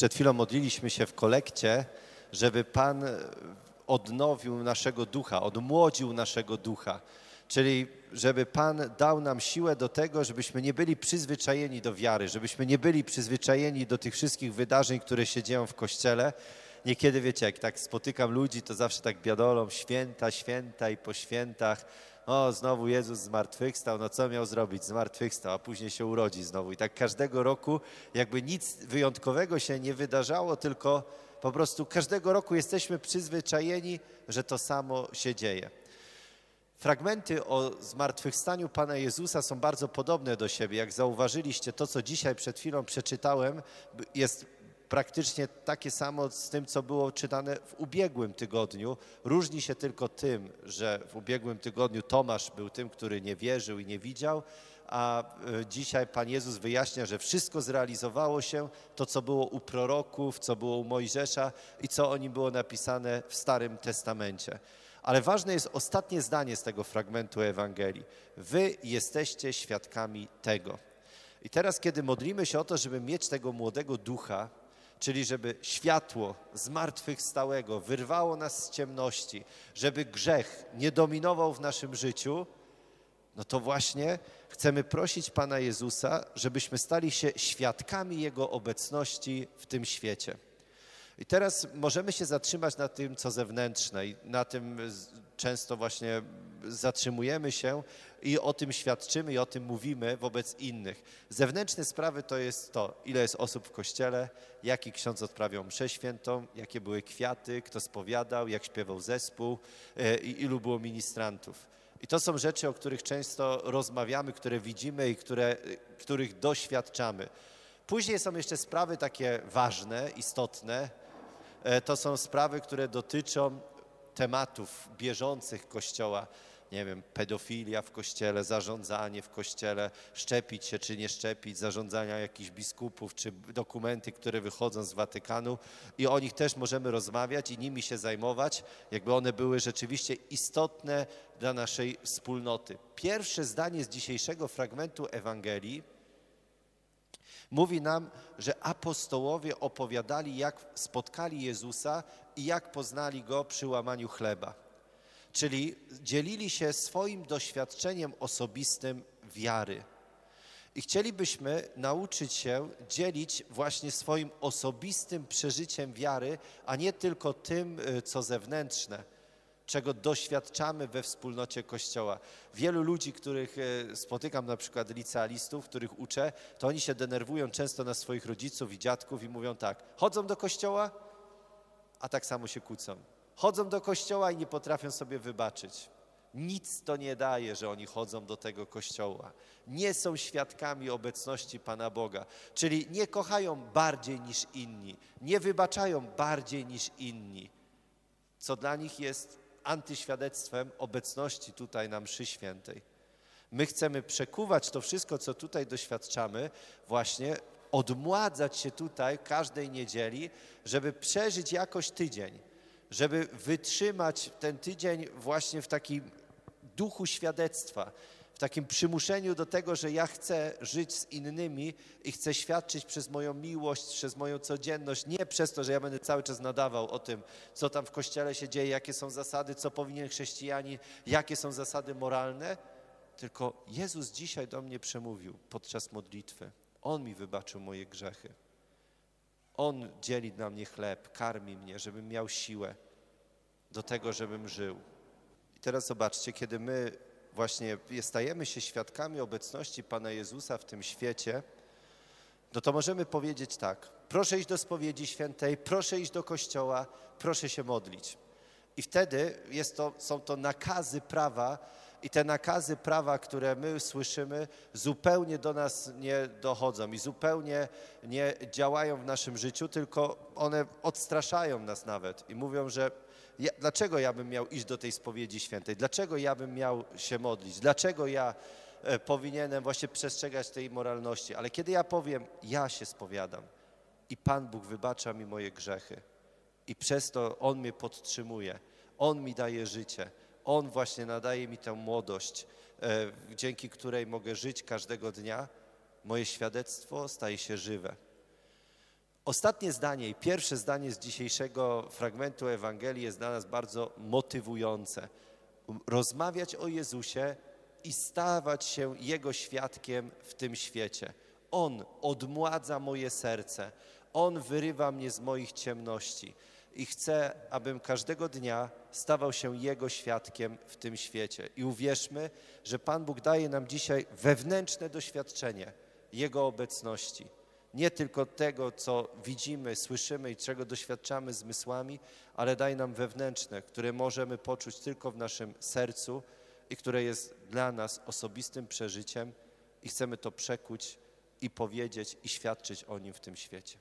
Przed chwilą modliliśmy się w kolekcie, żeby Pan odnowił naszego ducha, odmłodził naszego ducha. Czyli żeby Pan dał nam siłę do tego, żebyśmy nie byli przyzwyczajeni do wiary, żebyśmy nie byli przyzwyczajeni do tych wszystkich wydarzeń, które się dzieją w Kościele. Niekiedy, wiecie, jak tak spotykam ludzi, to zawsze tak biadolą, święta, święta i po świętach. O, znowu Jezus zmartwychwstał, no co miał zrobić? Zmartwychwstał, a później się urodzi znowu. I tak każdego roku jakby nic wyjątkowego się nie wydarzało, tylko po prostu każdego roku jesteśmy przyzwyczajeni, że to samo się dzieje. Fragmenty o zmartwychwstaniu Pana Jezusa są bardzo podobne do siebie. Jak zauważyliście, to co dzisiaj przed chwilą przeczytałem, jest praktycznie takie samo z tym, co było czytane w ubiegłym tygodniu. Różni się tylko tym, że w ubiegłym tygodniu Tomasz był tym, który nie wierzył i nie widział, a e, dzisiaj Pan Jezus wyjaśnia, że wszystko zrealizowało się, to co było u proroków, co było u Mojżesza i co o nim było napisane w Starym Testamencie. Ale ważne jest ostatnie zdanie z tego fragmentu Ewangelii. Wy jesteście świadkami tego. I teraz, kiedy modlimy się o to, żeby mieć tego młodego ducha, czyli żeby światło zmartwychwstałego wyrwało nas z ciemności, żeby grzech nie dominował w naszym życiu, no to właśnie chcemy prosić Pana Jezusa, żebyśmy stali się świadkami Jego obecności w tym świecie. I teraz możemy się zatrzymać na tym, co zewnętrzne i na tym często właśnie zatrzymujemy się i o tym świadczymy i o tym mówimy wobec innych. Zewnętrzne sprawy to jest to, ile jest osób w kościele, jaki ksiądz odprawiał mszę świętą, jakie były kwiaty, kto spowiadał, jak śpiewał zespół e, i ilu było ministrantów. I to są rzeczy, o których często rozmawiamy, które widzimy i które, których doświadczamy. Później są jeszcze sprawy takie ważne, istotne. E, to są sprawy, które dotyczą tematów bieżących Kościoła nie wiem, pedofilia w kościele, zarządzanie w kościele, szczepić się czy nie szczepić, zarządzania jakichś biskupów, czy dokumenty, które wychodzą z Watykanu i o nich też możemy rozmawiać i nimi się zajmować, jakby one były rzeczywiście istotne dla naszej wspólnoty. Pierwsze zdanie z dzisiejszego fragmentu Ewangelii mówi nam, że apostołowie opowiadali, jak spotkali Jezusa i jak poznali Go przy łamaniu chleba czyli dzielili się swoim doświadczeniem osobistym wiary. I chcielibyśmy nauczyć się dzielić właśnie swoim osobistym przeżyciem wiary, a nie tylko tym, y, co zewnętrzne, czego doświadczamy we wspólnocie Kościoła. Wielu ludzi, których y, spotykam, na przykład licealistów, których uczę, to oni się denerwują często na swoich rodziców i dziadków i mówią tak, chodzą do kościoła, a tak samo się kłócą. Chodzą do kościoła i nie potrafią sobie wybaczyć. Nic to nie daje, że oni chodzą do tego kościoła. Nie są świadkami obecności Pana Boga, czyli nie kochają bardziej niż inni, nie wybaczają bardziej niż inni, co dla nich jest antyświadectwem obecności tutaj na mszy świętej. My chcemy przekuwać to wszystko, co tutaj doświadczamy, właśnie odmładzać się tutaj każdej niedzieli, żeby przeżyć jakoś tydzień żeby wytrzymać ten tydzień właśnie w takim duchu świadectwa, w takim przymuszeniu do tego, że ja chcę żyć z innymi i chcę świadczyć przez moją miłość, przez moją codzienność, nie przez to, że ja będę cały czas nadawał o tym, co tam w kościele się dzieje, jakie są zasady, co powinien chrześcijanin, jakie są zasady moralne, tylko Jezus dzisiaj do mnie przemówił podczas modlitwy. On mi wybaczył moje grzechy. On dzieli na mnie chleb, karmi mnie, żebym miał siłę do tego, żebym żył. I teraz zobaczcie, kiedy my właśnie stajemy się świadkami obecności Pana Jezusa w tym świecie, no to możemy powiedzieć tak, proszę iść do spowiedzi świętej, proszę iść do kościoła, proszę się modlić. I wtedy to, są to nakazy prawa, i te nakazy prawa, które my słyszymy, zupełnie do nas nie dochodzą i zupełnie nie działają w naszym życiu, tylko one odstraszają nas nawet i mówią, że ja, dlaczego ja bym miał iść do tej spowiedzi świętej, dlaczego ja bym miał się modlić, dlaczego ja e, powinienem właśnie przestrzegać tej moralności. Ale kiedy ja powiem, ja się spowiadam i Pan Bóg wybacza mi moje grzechy i przez to On mnie podtrzymuje, On mi daje życie, on właśnie nadaje mi tę młodość, e, dzięki której mogę żyć każdego dnia. Moje świadectwo staje się żywe. Ostatnie zdanie i pierwsze zdanie z dzisiejszego fragmentu Ewangelii jest dla nas bardzo motywujące. Rozmawiać o Jezusie i stawać się Jego świadkiem w tym świecie. On odmładza moje serce, On wyrywa mnie z moich ciemności i chcę, abym każdego dnia stawał się Jego świadkiem w tym świecie. I uwierzmy, że Pan Bóg daje nam dzisiaj wewnętrzne doświadczenie Jego obecności. Nie tylko tego, co widzimy, słyszymy i czego doświadczamy zmysłami, ale daje nam wewnętrzne, które możemy poczuć tylko w naszym sercu i które jest dla nas osobistym przeżyciem i chcemy to przekuć i powiedzieć i świadczyć o nim w tym świecie.